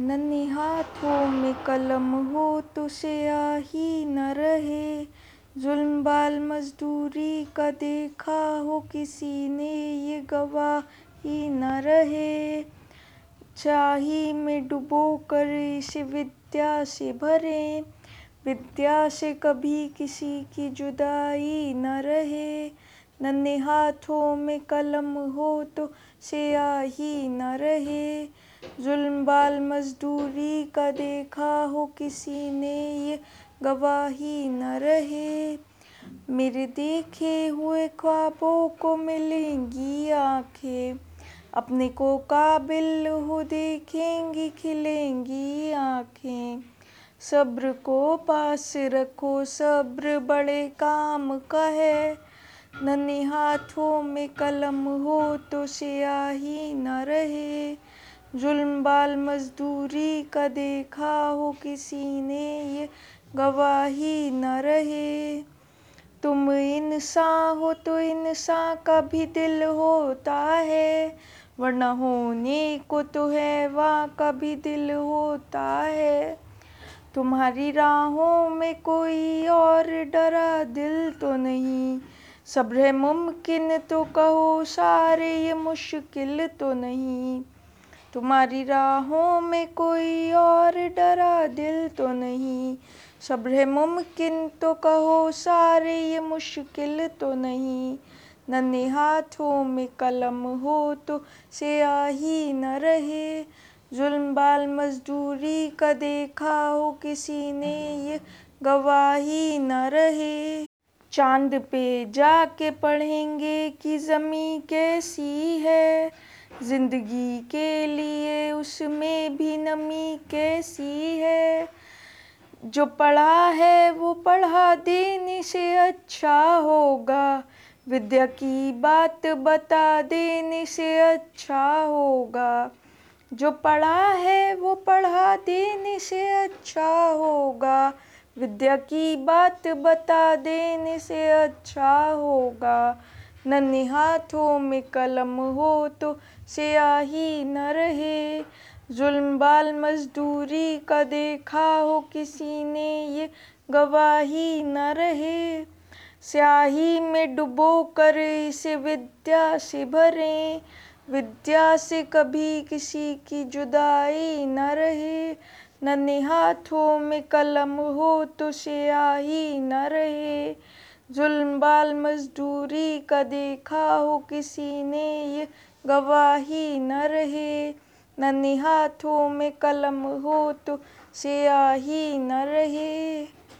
नन्हे हाथों में कलम हो तो स्याही न रहे। जुल्म बाल मजदूरी का देखा हो किसी ने ये गवाही न रहे। चाही में डुबो कर इसे विद्या से भरे। विद्या से कभी किसी की जुदाई न रहे। नन्हे हाथों में कलम हो तो स्याही न रहे। जुल्म बाल मजदूरी का देखा हो किसी ने, ये गवाही न रहे। मेरे देखे हुए ख्वाबों को मिलेंगी आँखें। अपने को काबिल हो देखेंगी, खिलेंगी आँखें। सब्र को पास रखो, सब्र बड़े काम का है। नन्हे हाथों में कलम हो तो स्याही न रहे। जुल्म बाल मजदूरी का देखा हो किसी ने, ये गवाही न रहे। तुम इंसान हो तो इंसान का भी दिल होता है, वरना होने को तो है वहाँ का भी दिल होता है। तुम्हारी राहों में कोई और डरा दिल तो नहीं, सब्र मुमकिन तो कहो सारे, ये मुश्किल तो नहीं। तुम्हारी राहों में कोई और डरा दिल तो नहीं। सब्र है मुमकिन तो कहो, सारे ये मुश्किल तो नहीं। नन्हे हाथों में कलम हो तो स्याही न रहे। जुल्म बाल मजदूरी का देखा हो किसी ने, ये गवाही न रहे। चाँद पे जाके पढ़ेंगे कि ज़मी कैसी है। ज़िंदगी के लिए उसमें भी नमी कैसी है? जो पढ़ा है वो पढ़ा देने से अच्छा होगा। विद्या की बात बता देने से अच्छा होगा। जो पढ़ा है वो पढ़ा देने से अच्छा होगा। विद्या की बात बता देने से अच्छा होगा। नन्हे हाथों में कलम हो तो स्याही न रहे। जुल्म बाल मजदूरी का देखा हो किसी ने, ये गवाही न रहे। स्याही में डुबो कर इसे विद्या से भरें। विद्या से कभी किसी की जुदाई न रहे। नन्हे हाथों में कलम हो तो स्याही न रहे। जुल्म बाल मजदूरी का देखा हो किसी ने, ये गवाही न रहे। नन्हे हाथों में कलम हो तो स्याही न रहे।